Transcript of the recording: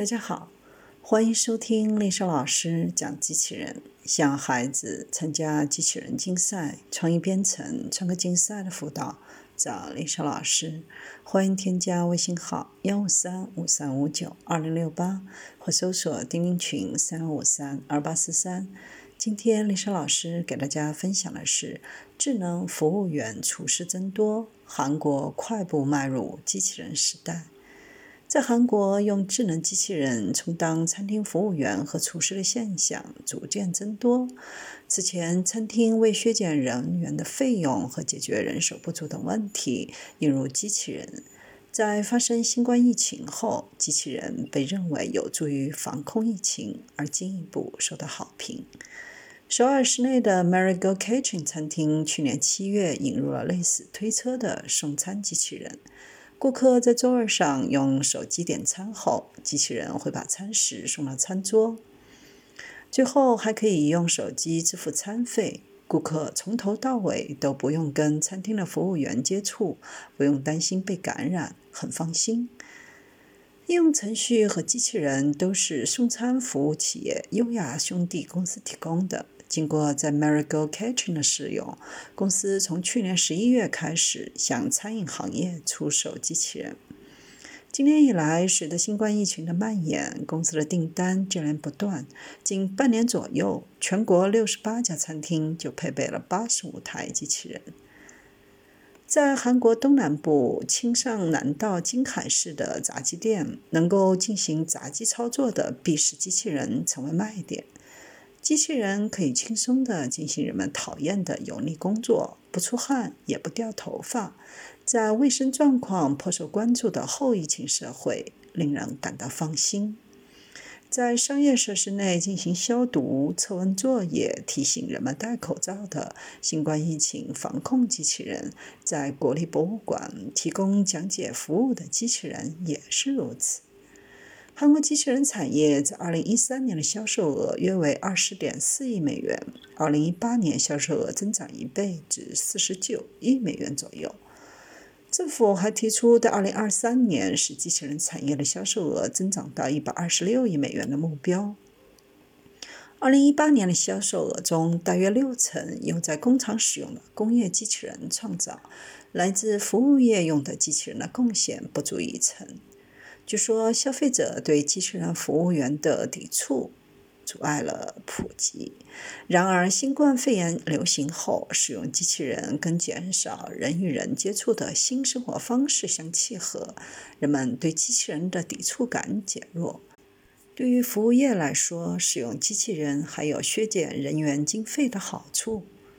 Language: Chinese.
大家好，欢迎收听丽莎老师讲机器人。向孩子参加机器人竞赛、创意编程、创客竞赛的辅导，找丽莎老师。欢迎添加微信号幺五三五三五九二零六八，或搜索钉钉群三五三二八四三。今天丽莎老师给大家分享的是智能服务员厨师增多，韩国快步迈入机器人时代。在韩国，用智能机器人充当餐厅服务员和厨师的现象逐渐增多。此前，餐厅为削减人员的费用和解决人手不足等问题，引入机器人。在发生新冠疫情后，机器人被认为有助于防控疫情，而进一步受到好评。首尔市内的 Marigold Kitchen 餐厅去年七月引入了类似推车的送餐机器人。顾客在周二上用手机点餐后，机器人会把餐食送到餐桌。最后还可以用手机支付餐费，顾客从头到尾都不用跟餐厅的服务员接触，不用担心被感染，很放心。应用程序和机器人都是送餐服务企业优雅兄弟公司提供的。经过在 Marigold Kitchen 的使用，公司从去年十一月开始向餐饮行业出售机器人。今年以来，随着新冠疫情的蔓延，公司的订单接连不断。仅半年左右，全国六十八家餐厅就配备了八十五台机器人。在韩国东南部青上南道金海市的炸鸡店，能够进行炸鸡操作的闭式机器人成为卖点。机器人可以轻松地进行人们讨厌的油腻工作，不出汗也不掉头发。在卫生状况颇受关注的后疫情社会，令人感到放心。在商业设施内进行消毒、测温作业、提醒人们戴口罩的新冠疫情防控机器人，在国立博物馆提供讲解服务的机器人也是如此。韩国机器人产业在2013年的销售额约为20.4亿美元，2018年销售额增长一倍至49亿美元左右。政府还提出，在2023年使机器人产业的销售额增长到126亿美元的目标。2018年的销售额中，大约六成用在工厂使用的工业机器人创造，来自服务业用的机器人的贡献不足一成。据说，消费者对机器人服务员的抵触阻碍了普及。然而，新冠肺炎流行后，使用机器人跟减少人与人接触的新生活方式相契合，人们对机器人的抵触感减弱。对于服务业来说，使用机器人还有削减人员经费的好处。